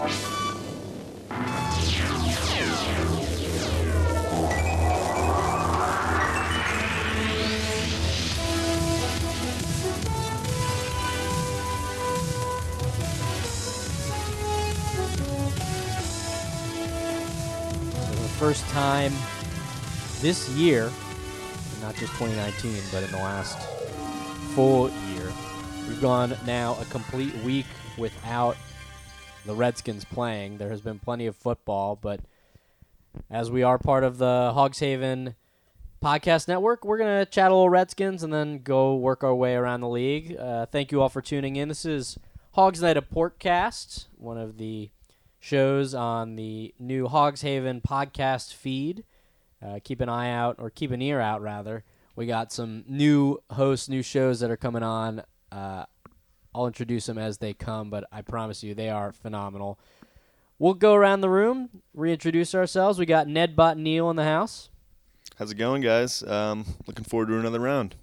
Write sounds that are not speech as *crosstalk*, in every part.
For the first time this year, not just 2019, but in the last full year, we've gone now a complete week without the Redskins playing. There has been plenty of football, but as we are part of the Hogshaven podcast network, we're going to chat a little Redskins and then go work our way around the league. Uh, thank you all for tuning in. This is Hogs Night of Portcast, one of the shows on the new Hogshaven podcast feed. Uh, keep an eye out, or keep an ear out, rather. We got some new hosts, new shows that are coming on. Uh, I'll introduce them as they come, but I promise you they are phenomenal. We'll go around the room, reintroduce ourselves. We got Ned Bot Neal in the house. How's it going, guys? Um, looking forward to another round.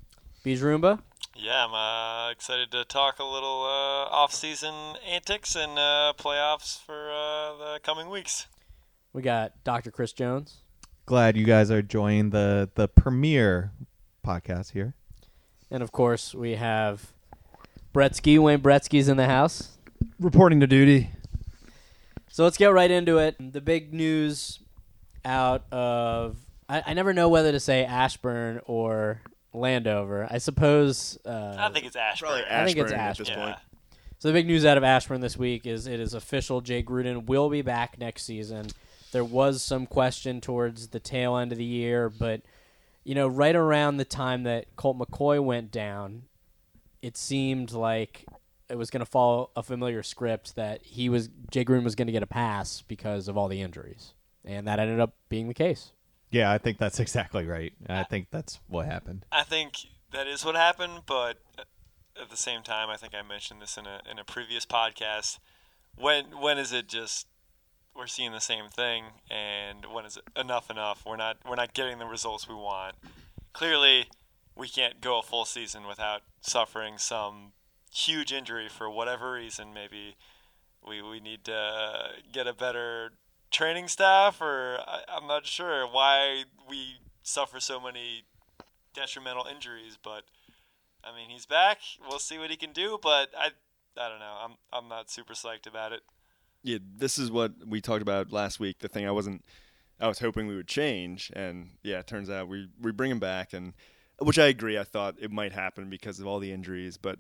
Beej Roomba. Yeah, I'm uh, excited to talk a little uh, off-season antics and uh, playoffs for uh, the coming weeks. We got Dr. Chris Jones. Glad you guys are joining the the premiere podcast here. And of course, we have Bretsky. Wayne Bretsky's in the house. Reporting to duty. So let's get right into it. The big news out of I, I never know whether to say Ashburn or Landover. I suppose. Uh, I think it's Ashburn. Probably I think it's Ashburn at this Ashburn. yeah. point. So the big news out of Ashburn this week is it is official. Jay Gruden will be back next season. There was some question towards the tail end of the year, but you know, right around the time that Colt McCoy went down, it seemed like it was going to follow a familiar script that he was Jay Gruden was going to get a pass because of all the injuries, and that ended up being the case. Yeah, I think that's exactly right. I think that's what happened. I think that is what happened, but at the same time, I think I mentioned this in a in a previous podcast. When when is it just we're seeing the same thing, and when is it enough enough? We're not we're not getting the results we want. Clearly, we can't go a full season without suffering some huge injury for whatever reason. Maybe we we need to uh, get a better training staff, or I, I'm not sure why we suffer so many detrimental injuries, but I mean he's back. We'll see what he can do, but I I don't know. I'm I'm not super psyched about it. Yeah, this is what we talked about last week. The thing I wasn't, I was hoping we would change, and yeah, it turns out we we bring him back, and which I agree. I thought it might happen because of all the injuries, but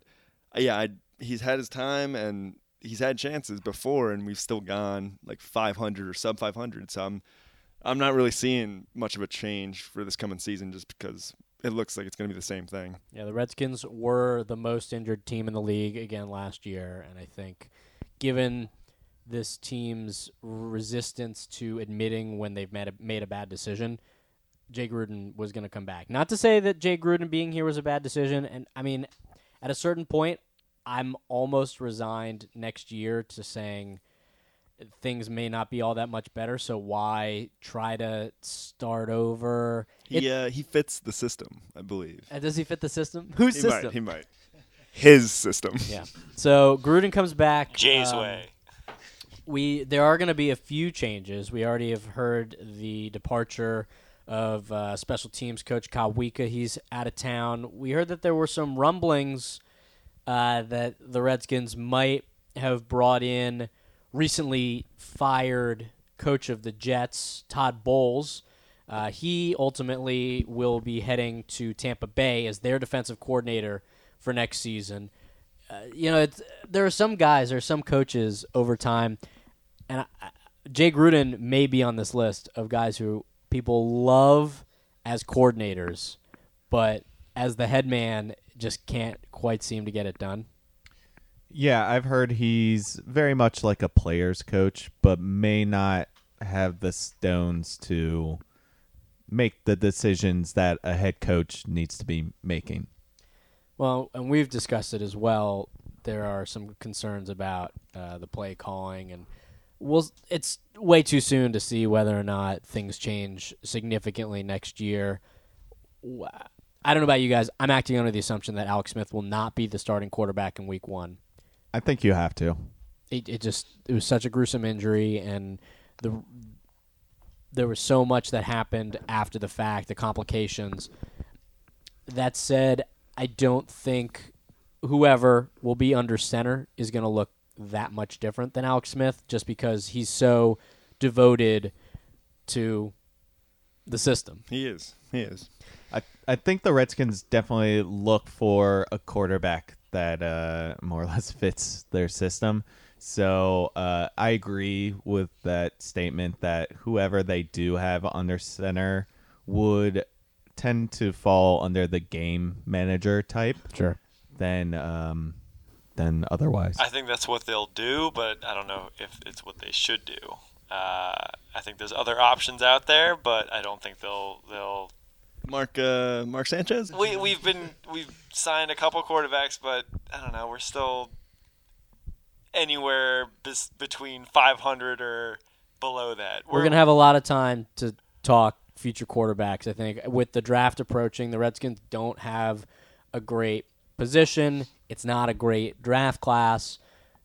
uh, yeah, I, he's had his time and he's had chances before, and we've still gone like 500 or sub 500. So I'm I'm not really seeing much of a change for this coming season, just because it looks like it's going to be the same thing. Yeah, the Redskins were the most injured team in the league again last year, and I think given this team's resistance to admitting when they've made a, made a bad decision, Jay Gruden was going to come back. Not to say that Jay Gruden being here was a bad decision, and I mean, at a certain point, I'm almost resigned next year to saying things may not be all that much better. So why try to start over? It- He uh, he fits the system, I believe. uh, does he fit the system? *laughs* Whose He system? might. He might. His system. *laughs* Yeah. So Gruden comes back. Jay's um, way. We there are going to be a few changes. We already have heard the departure of uh, special teams coach Kotwica. He's out of town. We heard that there were some rumblings uh, that the Redskins might have brought in recently fired coach of the Jets, Todd Bowles. Uh, he ultimately will be heading to Tampa Bay as their defensive coordinator for next season. Uh, you know, there are some guys, there are some coaches over time, and I, Jay Gruden may be on this list of guys who people love as coordinators, but as the head man, just can't quite seem to get it done. Yeah, I've heard he's very much like a player's coach, but may not have the stones to make the decisions that a head coach needs to be making. Well, and we've discussed it as well. There are some concerns about uh, the play calling, and we'll, it's way too soon to see whether or not things change significantly next year. I don't know about you guys. I'm acting under the assumption that Alex Smith will not be the starting quarterback in Week One. I think you have to. it, it just it was such a gruesome injury, and the there was so much that happened after the fact, the complications. That said, I don't think whoever will be under center is going to look that much different than Alex Smith, just because he's so devoted to the system. He is. He is. I I think the Redskins definitely look for a quarterback that uh, more or less *laughs* fits their system. So uh, I agree with that statement that whoever they do have under center would tend to fall under the game manager type Sure. Then um, than otherwise. I think that's what they'll do, but I don't know if it's what they should do. Uh, I think there's other options out there, but I don't think they'll they'll. Mark uh, Mark Sanchez. We we've been we've signed a couple quarterbacks, but I don't know. We're still anywhere bes- between 500 or below that. We're going to have a lot of time to talk future quarterbacks, I think. With the draft approaching, the Redskins don't have a great position. It's not a great draft class.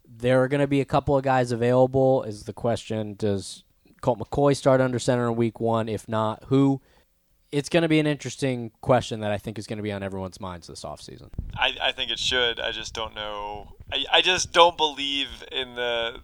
There are going to be a couple of guys available. Is the question Does Colt McCoy start under center in week one? If not, who? It's going to be an interesting question that I think is going to be on everyone's minds this offseason. I, I think it should. I just don't know. I, I just don't believe in the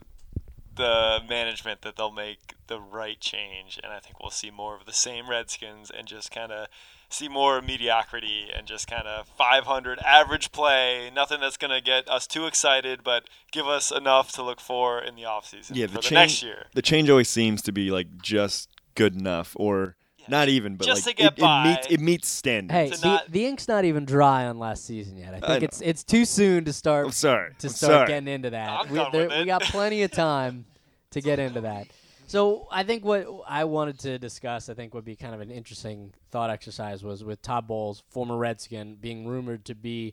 the management that they'll make the right change, and I think we'll see more of the same Redskins and just kind of see more mediocrity and just kind of 500 average play. Nothing that's going to get us too excited, but give us enough to look for in the offseason yeah, for the the change. next year. The change always seems to be like just good enough, or not even, but just like to get it, by. it meets it meets standards. Hey, the, not- the ink's not even dry on last season yet. I think I it's it's too soon to start I'm sorry. to I'm start sorry. getting into that. I'm we, done there- with we got plenty of *laughs* time to get into that. So I think what I wanted to discuss, I think would be kind of an interesting thought exercise, was with Todd Bowles, former Redskin, being rumored to be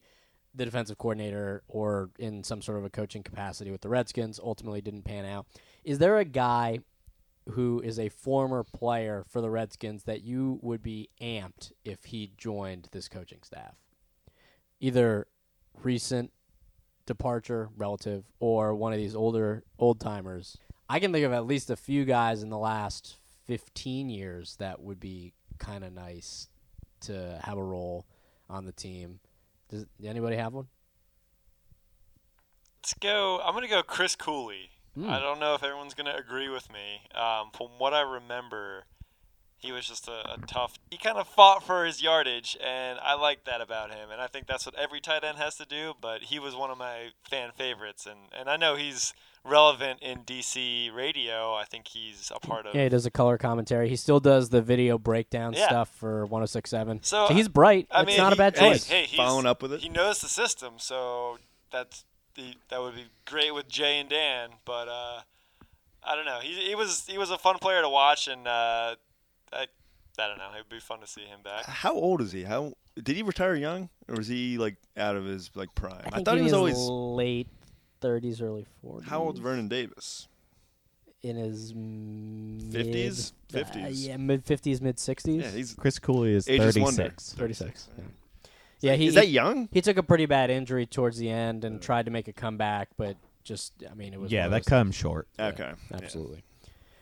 the defensive coordinator or in some sort of a coaching capacity with the Redskins. Ultimately, didn't pan out. Is there a guy who is a former player for the Redskins that you would be amped if he joined this coaching staff? Either recent departure relative or one of these older old timers. I can think of at least a few guys in the last 15 years that would be kind of nice to have a role on the team. Does anybody have one? Let's go. I'm gonna go Chris Cooley. Hmm. I don't know if everyone's gonna agree with me. Um, from what I remember, he was just a, a tough. He kind of fought for his yardage, and I like that about him. And I think that's what every tight end has to do. But he was one of my fan favorites, and and I know he's relevant in DC radio. I think he's a part of. Yeah, he does a color commentary. He still does the video breakdown Yeah. stuff for 1067. So, So, he's bright. I it's mean, not a he- bad hey, choice. Hey, he's, Following up with it? He knows the system, so that's the that would be great with Jay and Dan. But uh, I don't know. He, he was he was a fun player to watch, and uh, I I don't know. It'd be fun to see him back. How old is he? How did he retire young, or was he like out of his like prime? I, think thought he was in always. late 30s, early 40s. How old's Vernon Davis? In his mid, 50s? uh, 50s. yeah, mid 50s, mid 60s. Yeah, he's Chris Cooley is 36. 36. Yeah, yeah he, is that young? he took a pretty bad injury towards the end and tried to make a comeback, but just, I mean, it was. Yeah, that comes short. Okay, things. Absolutely.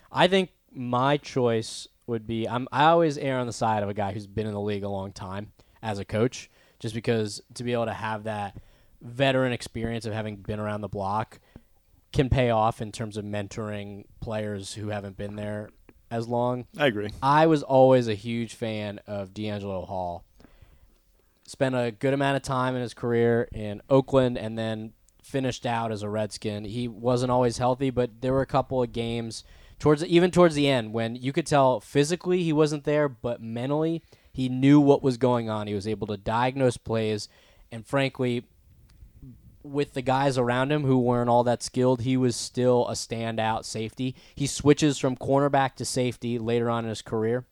I think my choice would be I'm, I always err on the side of a guy who's been in the league a long time as a coach, just because to be able to have that veteran experience of having been around the block can pay off in terms of mentoring players who haven't been there as long. I agree. I was always a huge fan of DeAngelo Hall. Spent a good amount of time in his career in Oakland and then finished out as a Redskin. He wasn't always healthy, but there were a couple of games towards even towards the end when you could tell physically he wasn't there, but mentally he knew what was going on. He was able to diagnose plays and frankly with the guys around him who weren't all that skilled, he was still a standout safety. He switches from cornerback to safety later on in his career.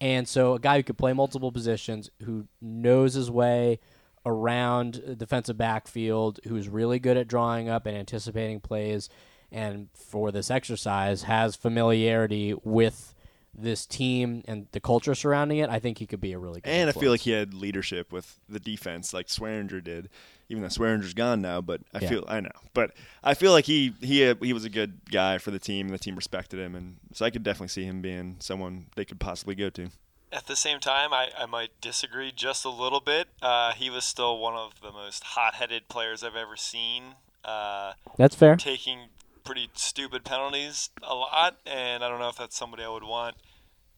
And so a guy who could play multiple positions, who knows his way around defensive backfield, who's really good at drawing up and anticipating plays, and for this exercise has familiarity with this team and the culture surrounding it, I think he could be a really good. And I feel like he had leadership with the defense, like Swearinger did. Even though Swearinger's gone now, but I Yeah. feel I know, but I feel like he he uh, he was a good guy for the team. and The team respected him, and so I could definitely see him being someone they could possibly go to. At the same time, I, I might disagree just a little bit. Uh, he was still one of the most hot-headed players I've ever seen, uh, that's fair. taking pretty stupid penalties a lot, and I don't know if that's somebody I would want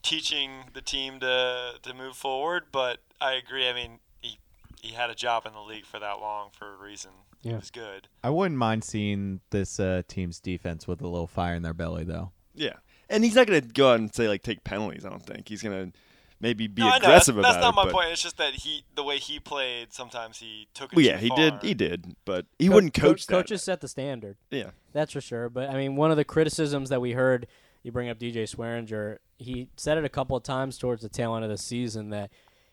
teaching the team to to move forward. But I agree. I mean, he he had a job in the league for that long for a reason. He Yeah. was good. I wouldn't mind seeing this uh, team's defense with a little fire in their belly, though. Yeah, and he's not going to go out and say like take penalties. I don't think he's going to maybe be No, aggressive that's, about that's not my but, point. It's just that he, the way he played, sometimes he took it Well, too yeah, he far. did. He did, but he Co- wouldn't co- coach that. Coaches set the standard. Yeah, That's for sure. But I mean, one of the criticisms that we heard, you bring up DJ Swearinger, he said it a couple of times towards the tail end of the season that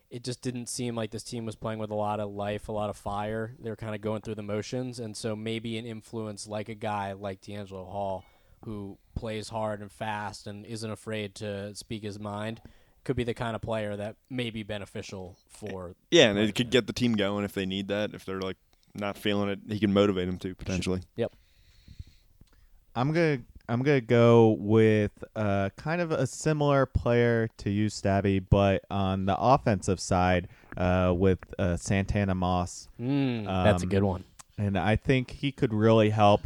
it just didn't seem like this team was playing with a lot of life, a lot of fire. They were kind of going through the motions, and so maybe an influence like a guy like DeAngelo Hall, who plays hard and fast and isn't afraid to speak his mind, could be the kind of player that may be beneficial for. yeah, and it could get the team going if they need that. If they're like not feeling it, he can motivate them to potentially. Yep. I'm gonna I'm gonna go with uh, kind of a similar player to you, Stabby, but on the offensive side uh, with uh, Santana Moss, Mm, that's a Um, good one. and I think he could really help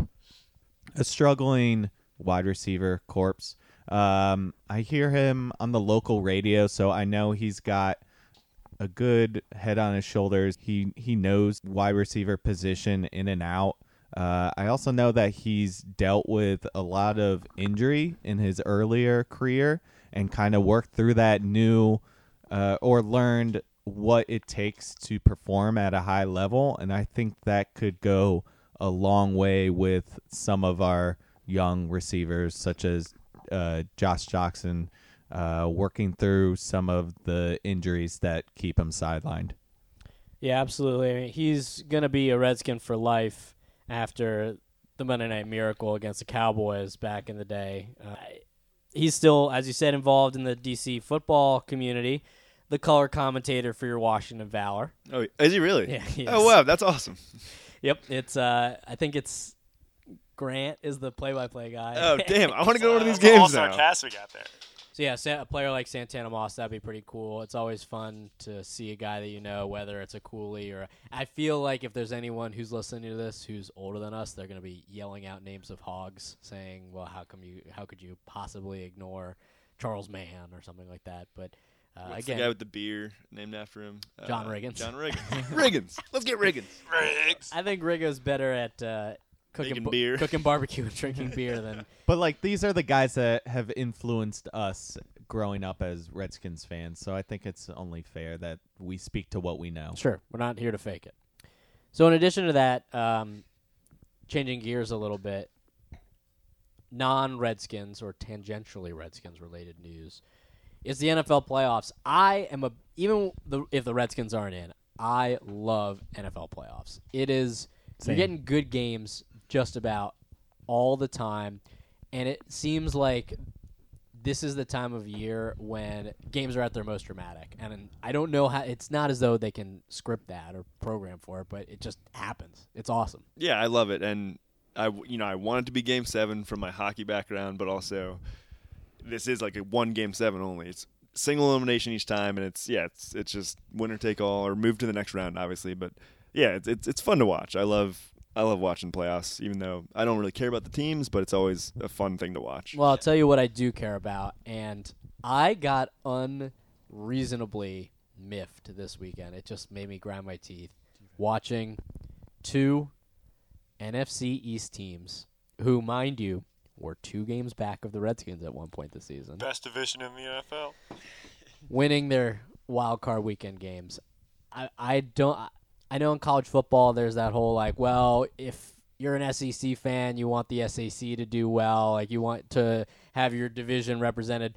a struggling wide receiver corpse. Um, I hear him on the local radio, so I know he's got a good head on his shoulders. He he knows wide receiver position in and out. Uh, I also know that he's dealt with a lot of injury in his earlier career and kind of worked through that new uh, or learned what it takes to perform at a high level. And I think that could go a long way with some of our young receivers, such as uh, Josh Jackson, uh, working through some of the injuries that keep him sidelined. Yeah, absolutely. I mean, he's going to be a Redskin for life after the Monday Night Miracle against the Cowboys back in the day. Uh, he's still, as you said, involved in the DC football community, the color commentator for your Washington Valor. Oh, is he really? *laughs* Yeah, he Oh wow, that's awesome. Yep, it's. Uh, I think it's Grant is the play-by-play guy. Oh *laughs* damn, I want to go to one of these Uh, all games now. sarcastic out there. So yeah, a player like Santana Moss, that'd be pretty cool. It's always fun to see a guy that you know, whether it's a Cooley or I feel like if there's anyone who's listening to this who's older than us, they're gonna be yelling out names of hogs, saying, "Well, how come you? How could you possibly ignore Charles Mann or something like that?" But uh, What's again, the guy with the beer named after him? John Uh, Riggins. John Riggins. *laughs* Riggins. Let's get Riggins. Riggs. I think Riggo's better at uh, cooking bu- beer. *laughs* cooking barbecue and drinking beer Then, *laughs* But like these are the guys that have influenced us growing up as Redskins fans, so I think it's only fair that we speak to what we know. Sure, we're not here to fake it. So, in addition to that, um, changing gears a little bit, non-Redskins or tangentially Redskins related news is the NFL playoffs. I am a even the, if the Redskins aren't in, I love NFL playoffs. It is Same. you're getting good games just about all the time, and it seems like this is the time of year when games are at their most dramatic. And I don't know how it's not as though they can script that or program for it, but it just happens. It's awesome. Yeah, I love it, and I you know I want it to be Game Seven from my hockey background, but also this is like a one Game Seven only. It's single elimination each time, and it's yeah, it's it's just winner take all or move to the next round, obviously. But yeah, it's it's, it's fun to watch. I love I love watching playoffs, even though I don't really care about the teams, but it's always a fun thing to watch. Well, I'll tell you what I do care about, and I got unreasonably miffed this weekend. It just made me grind my teeth watching two NFC East teams, who, mind you, were two games back of the Redskins at one point this season. Best division in the NFL. winning their wild card weekend games. I I don't I know in college football there's that whole like, well, if you're an SEC fan, you want the SEC to do well, like you want to have your division represented.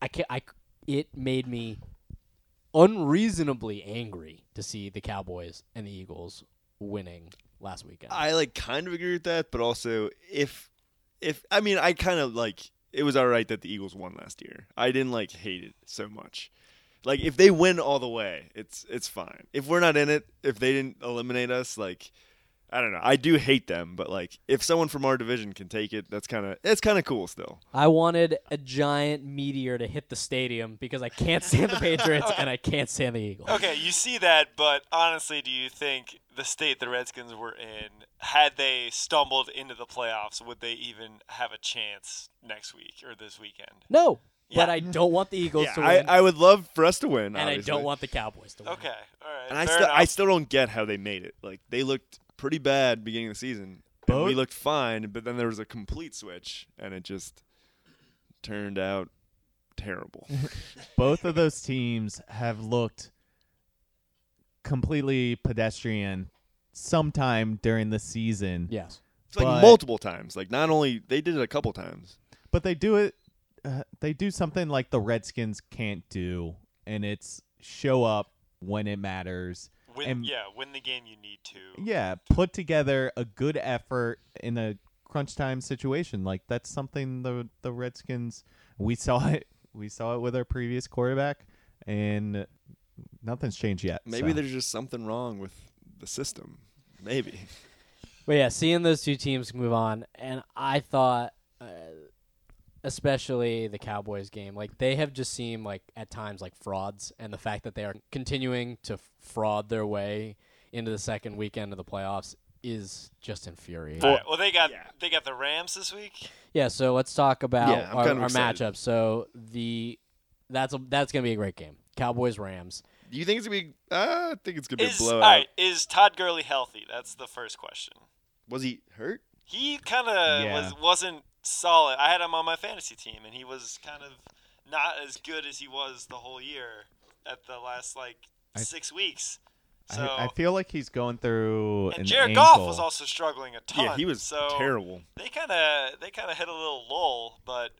I can I it made me unreasonably angry to see the Cowboys and the Eagles winning last weekend. I like kind of agree with that, but also if if I mean I kind of like it was all right that the Eagles won last year. I didn't like hate it so much. Like if they win all the way, it's it's fine. If we're not in it, if they didn't eliminate us, like I don't know. I do hate them, but like if someone from our division can take it, that's kind of it's kind of cool still. I wanted a giant meteor to hit the stadium because I can't stand the Patriots and I can't stand the Eagles. Okay, you see that, but honestly, do you think the state the Redskins were in, had they stumbled into the playoffs, would they even have a chance next week or this weekend? No, Yeah. but I don't want the Eagles Yeah, to I, win, I would love for us to win, and I don't want the Cowboys to win. Okay, all right. And I fair still I still don't get how they made it. Like they looked pretty bad beginning of the season. And we looked fine, but then there was a complete switch, and it just turned out terrible. *laughs* Both of those teams have looked completely pedestrian sometime during the season. Yes. It's like But- multiple times. Like not only they did it a couple times. But they do it. Uh, they do something like the Redskins can't do, and it's show up when it matters. Win, and- yeah, win the game you need to. Yeah, put together a good effort in a crunch time situation. Like that's something the the Redskins we saw *laughs* it. We saw it with our previous quarterback, and nothing's changed yet. Maybe so. there's just something wrong with the system. Maybe. *laughs* But yeah, seeing those two teams move on, and I thought, uh, especially the Cowboys game, like they have just seemed like at times like frauds, and the fact that they are continuing to fraud their way into the second weekend of the playoffs is just infuriating. All right, well, they got yeah. they got the Rams this week. Yeah, so let's talk about Yeah, our, our matchup. So the that's a, that's gonna be a great game. Cowboys Rams. Do you think it's gonna be? Uh, I think it's gonna be a blowout. right? Is Todd Gurley healthy? That's the first question. Was he hurt? He kind of Yeah. was wasn't solid. I had him on my fantasy team, and he was kind of not as good as he was the whole year at the last like I- six weeks. So I, I feel like he's going through and an Jared ankle. Goff was also struggling a ton. Yeah, he was so terrible. They kind of they kind of hit a little lull, but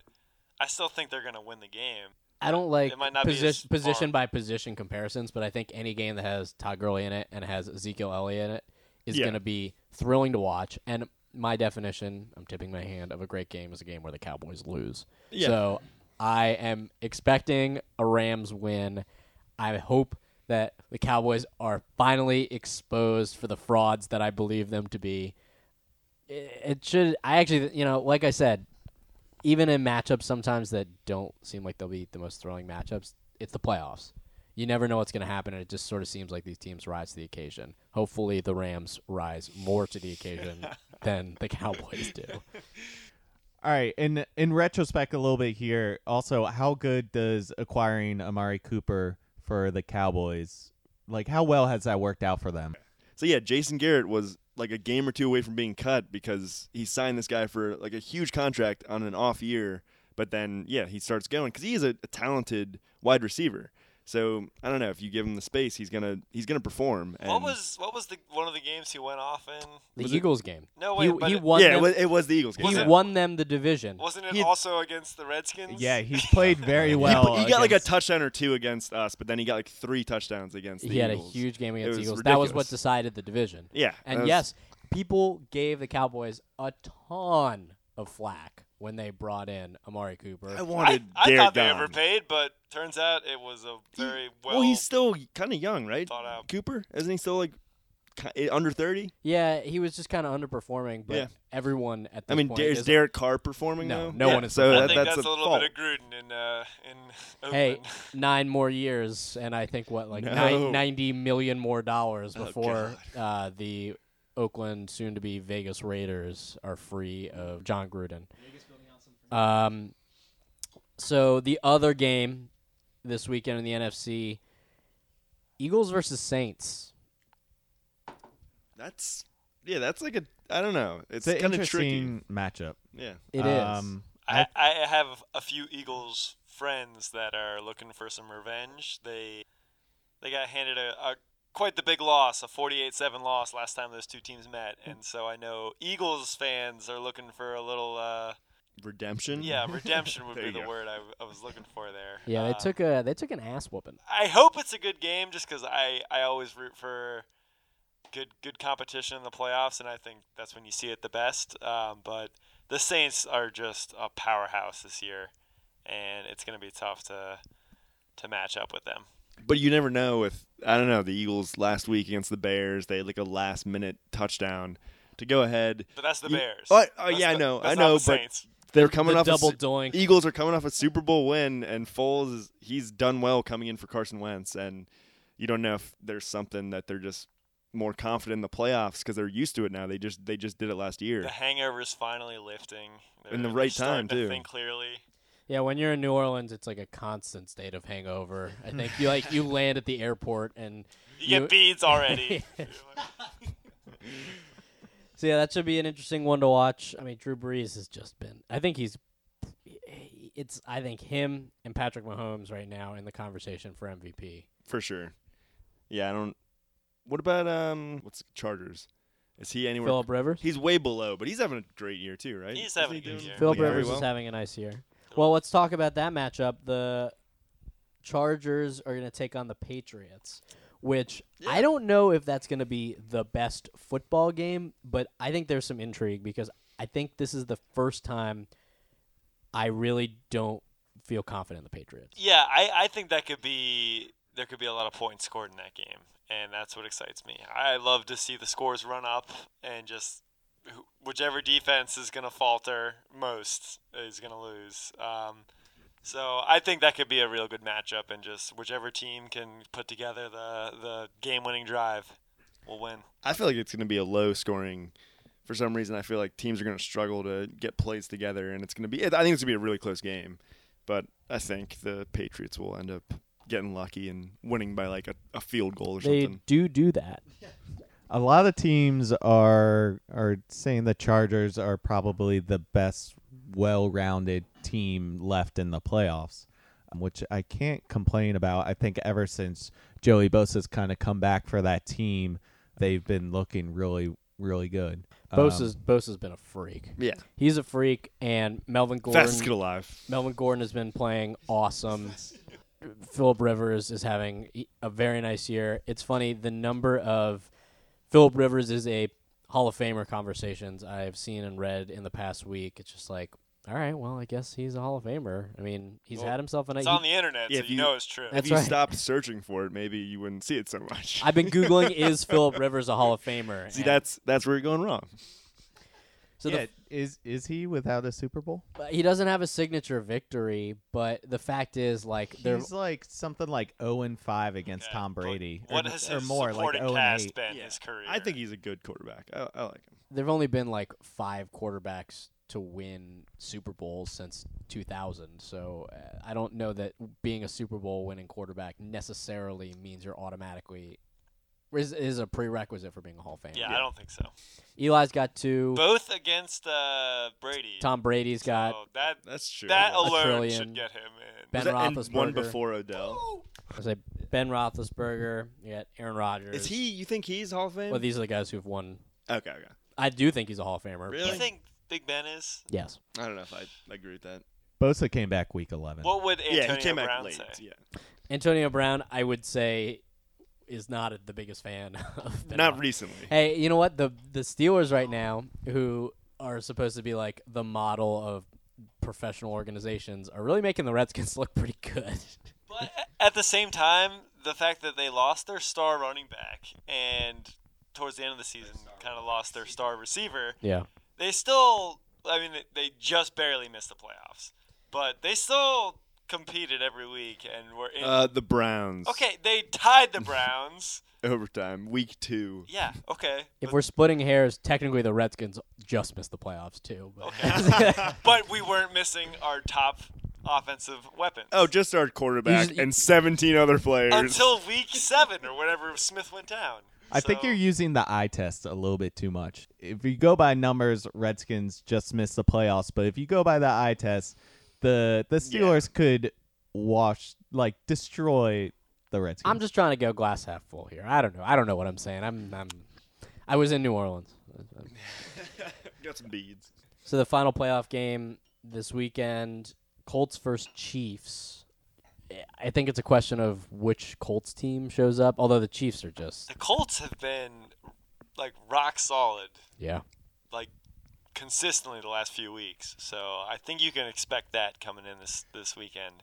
I still think they're gonna win the game. I don't like It might not be position, position by position comparisons, but I think any game that has Todd Gurley in it and has Ezekiel Elliott in it is Yeah. going to be thrilling to watch. And my definition, I'm tipping my hand, of a great game is a game where the Cowboys lose. Yeah. So I am expecting a Rams win. I hope that the Cowboys are finally exposed for the frauds that I believe them to be. It it should. I actually, you know, like I said, even in matchups sometimes that don't seem like they'll be the most thrilling matchups, it's the playoffs. You never know what's going to happen, and it just sort of seems like these teams rise to the occasion. Hopefully, the Rams rise more to the occasion *laughs* than the Cowboys do. *laughs* All right, in in retrospect, a little bit here. Also, how good does acquiring Amari Cooper for the Cowboys? Like, how well has that worked out for them? So yeah, Jason Garrett was like a game or two away from being cut because he signed this guy for like a huge contract on an off year. But then yeah, he starts going because he is a, a talented wide receiver. So I don't know if you give him the space, he's gonna he's gonna perform. And what was what was the one of the games he went off in? The Was it- Eagles game. No, he, wait, but he it- won. yeah, them, it was, it was the Eagles game. he yeah. won them the division. Wasn't it He- also against the Redskins? Yeah, he's played very *laughs* He, well. he got like a against- touchdown or two against us, but then he got like three touchdowns against the Eagles. he had a Eagles. huge game It against the was Eagles. That was what ridiculous. decided the division. Yeah, And was- yes, people gave the Cowboys a ton of flack when they brought in Amari Cooper. I I, wanted I Garrett thought they gone. overpaid, but turns out it was a very well. well, he's still kind of young, right? thought out. Cooper, isn't he still like under thirty? yeah, he was just kind of underperforming, but Yeah. everyone at this I mean, point is is Derek Carr performing No, now? no Yeah, one is So I that, think that's, that's, a little fault. bit of Gruden in uh, in *laughs* Oakland. Hey, nine more years, and I think what like No. nine, ninety million more dollars Oh, before uh, the Oakland, soon-to-be Vegas Raiders, are free of Jon Gruden. Um, so the other game this weekend in the NFC, Eagles versus Saints. That's yeah, that's like a I don't know. It's It's an kind of tricky. interesting matchup. Yeah. It is. um, I, I have a few Eagles friends that are looking for some revenge. They they got handed a, a quite the big loss, a 48-7 loss last time those two teams met, and so I know Eagles fans are looking for a little uh, Redemption. yeah *laughs* redemption would be the go. word I, I was looking for there. Yeah, they Uh, took a they took an ass whooping. I hope it's a good game, just because I I always root for good good competition in the playoffs, and I think that's when you see it the best. Um, but the Saints are just a powerhouse this year, and it's going to be tough to to match up with them. But you never know if I don't know the Eagles last week against the Bears. They had like a last minute touchdown to go ahead. But that's the You- Bears. Oh, oh, That's yeah, I know, I know, but Saints. They're coming the off double a, doink. Eagles are coming off a Super Bowl win, and Foles is he's done well coming in for Carson Wentz, and you don't know if there's something that they're just more confident in the playoffs because they're used to it now. They just they just did it last year. the hangover is finally lifting. They're, In the right starting time, to too. Think clearly. Yeah, when you're in New Orleans, it's like a constant state of hangover. I *laughs* think you like you land at the airport and You, You- get beads already. *laughs* *laughs* so yeah, that should be an interesting one to watch. I mean, Drew Brees has just been. I think he's. It's I think him and Patrick Mahomes right now in the conversation for MVP. for sure. Yeah, I don't. What about um? What's Chargers? Is he anywhere? Philip Rivers. He's way below, but he's having a great year too, right? He's having he a good year. Philip very Rivers well? is having a nice year. Well, let's talk about that matchup. The Chargers are going to take on the Patriots, which I don't know if that's going to be the best football game, but I think there's some intrigue because I think this is the first time I really don't feel confident in the Patriots. Yeah, I, I think that could be there could be a lot of points scored in that game, and that's what excites me. I love to see the scores run up and just whichever defense is going to falter most is going to lose. Um, so I think that could be a real good matchup, and just whichever team can put together the the game winning drive will win. I feel like it's going to be a low scoring. For some reason, I feel like teams are going to struggle to get plays together, and it's going to be. I think it's going to be a really close game, but I think the Patriots will end up getting lucky and winning by like a, a field goal or They something. They do do that. A lot of teams are are saying the Chargers are probably the best well-rounded team left in the playoffs, um, which I can't complain about. I think ever since Joey Bosa's kind of come back for that team, they've been looking really really good. Um, Bosa's Bosa's been a freak. Yeah, He's a freak, and Melvin Gordon. fastest kid alive. Melvin Gordon has been playing awesome. Philip Rivers is having a very nice year. It's funny the number of Philip Rivers is a Hall of Famer conversations I've seen and read in the past week. It's just like, all right, well, I guess he's a Hall of Famer. I mean, he's Well, had himself a nice. It's on the internet, Yeah, so if you, you- know it's true. If you right. stopped searching for it, maybe you wouldn't see it so much. I've been googling is *laughs* Philip Rivers a Hall of Famer? see, that's that's where you're going wrong. so yeah, the is is he without a Super Bowl? But he doesn't have a signature victory, but the fact is, like, they're He's like something like zero and five against Okay, Tom but Brady, What or, has or his more, like supporting zero and cast eight. been Yeah. his career? I think he's a good quarterback. I, I like him. there've only been like five quarterbacks to win Super Bowls since 2000. So uh, I don't know that being a Super Bowl winning quarterback necessarily means you're automatically is, is a prerequisite for being a Hall of Famer. Yeah, I don't think so. Eli's got two. Both against uh, Brady. Tom Brady's got So that That's true. that alone trillion. should get him in. Ben Was that- one before Odell. I say Ben Roethlisberger. You got Aaron Rodgers. Is he? You think he's Hall of Fame? Well, these are the guys who've won. okay, okay. I do think he's a Hall of Famer. Really? You think Big Ben is? Yes. I don't know if I agree with that. Bosa came back week eleven. What would Antonio yeah, he came Brown back late. say? Yeah, Antonio Brown, I would say, is not the biggest fan *laughs* of Ben not Roethlisberger. recently. Hey, you know what? The the Steelers right now, who are supposed to be like the model of professional organizations, are really making the Redskins *laughs* look pretty good. But at the same time, the fact that they lost their star running back and towards the end of the season kind of lost their star receiver, yeah. They still, I mean, they- they just barely missed the playoffs, but they still competed every week and were in. Uh, the Browns. okay, they tied the Browns. *laughs* Overtime, week two. yeah, okay. If we're splitting hairs, technically the Redskins just missed the playoffs too. But Okay. *laughs* but we weren't missing our top offensive weapons. Oh, just our quarterback Usually- and 17 other players. until week seven or whenever Smith went down. I think you're using the eye test a little bit too much. If you go by numbers, Redskins just missed the playoffs. But if you go by the eye test, the the Steelers could wash like destroy the Redskins. I'm just trying to go glass half full here. I don't know. I don't know what I'm saying. I'm. I'm I was in New Orleans. *laughs* Got some beads. So the final playoff game this weekend, Colts versus Chiefs. I think it's a question of which Colts team shows up. Although the Chiefs are just The Colts have been like rock solid, yeah. like consistently the last few weeks. So I think you can expect that coming in this this weekend.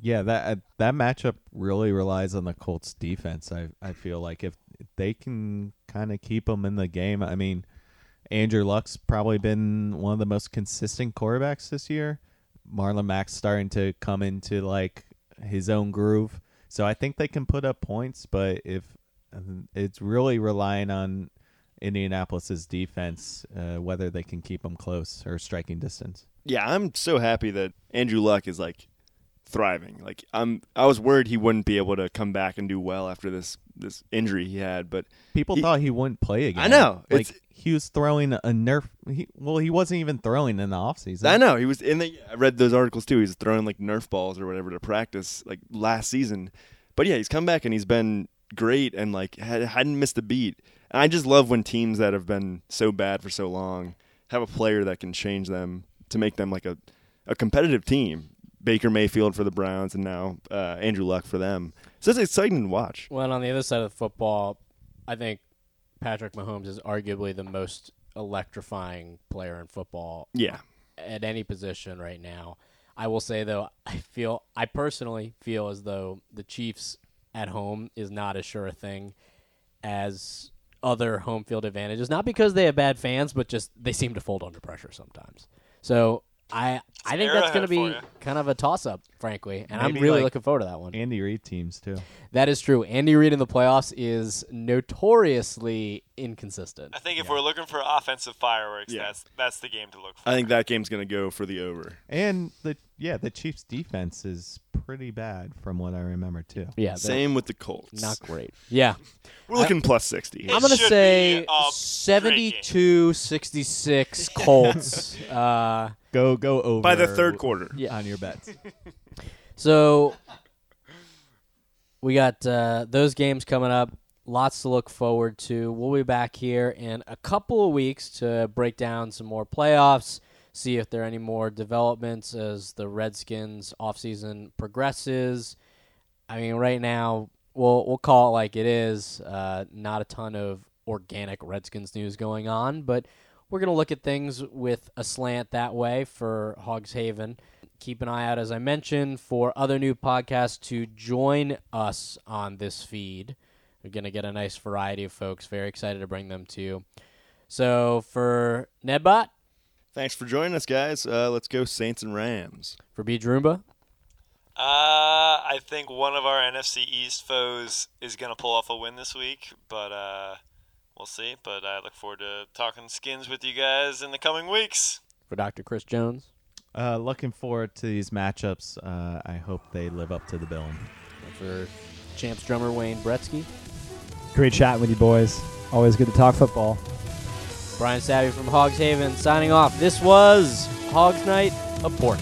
Yeah, that uh, that matchup really relies on the Colts defense. I I feel like if they can kind of keep them in the game. I mean, Andrew Luck's probably been one of the most consistent quarterbacks this year. Marlon Mack's starting to come into like his own groove. So I think they can put up points, but if it's really relying on Indianapolis's defense, uh, whether they can keep them close or striking distance. Yeah, I'm so happy that Andrew Luck is like thriving. Like I'm, I was worried he wouldn't be able to come back and do well after this this injury he had, but people he, thought he wouldn't play again. I know, like he was throwing a nerf. He, well, he wasn't even throwing in the offseason. I know he was in the. I read those articles too. He was throwing like Nerf balls or whatever to practice like last season, but yeah, he's come back and he's been great and like had, hadn't missed a beat. And I just love when teams that have been so bad for so long have a player that can change them to make them like a a competitive team. Baker Mayfield for the Browns, and now uh, Andrew Luck for them. So it's exciting to watch. Well, on the other side of the football, I think Patrick Mahomes is arguably the most electrifying player in football. Yeah. At any position right now. I will say though, I feel I personally feel as though the Chiefs at home is not as sure a thing as other home field advantages. Not because they have bad fans, but just they seem to fold under pressure sometimes. So I I think that's going to be kind of a toss up, frankly, and Maybe I'm really like looking forward to that one. Andy Reid teams too. That is true. Andy Reid in the playoffs is notoriously inconsistent. I think if yeah. we're looking for offensive fireworks, yeah. that's that's the game to look for. I think that game's going to go for the over. And the yeah, the Chiefs defense is pretty bad from what I remember too. Yeah, same with the Colts. Not great. Yeah. We're looking I, plus 60. I'm going to say 72-66 Colts. *laughs* uh, go go over by the third quarter yeah. on your bets. so we got uh, those games coming up. Lots to look forward to. We'll be back here in a couple of weeks to break down some more playoffs, see if there are any more developments as the Redskins offseason progresses. I mean, right now, we'll, we'll call it like it is. Uh, not a ton of organic Redskins news going on, but we're going to look at things with a slant that way for Hogs Haven. Keep an eye out, as I mentioned, for other new podcasts to join us on this feed. We're going to get a nice variety of folks. Very excited to bring them to you. So for Nedbot. Thanks for joining us, guys. Uh, let's go Saints and Rams. For B. Droomba. Uh, I think one of our NFC East foes is going to pull off a win this week, but uh, we'll see. But I look forward to talking skins with you guys in the coming weeks. For Dr. Chris Jones. Uh, looking forward to these matchups. Uh, I hope they live up to the billing. For champs drummer Wayne Bretsky. Great chatting with you boys. Always good to talk football. Brian Savvy from Hogs Haven signing off. This was Hogs Night, a Pork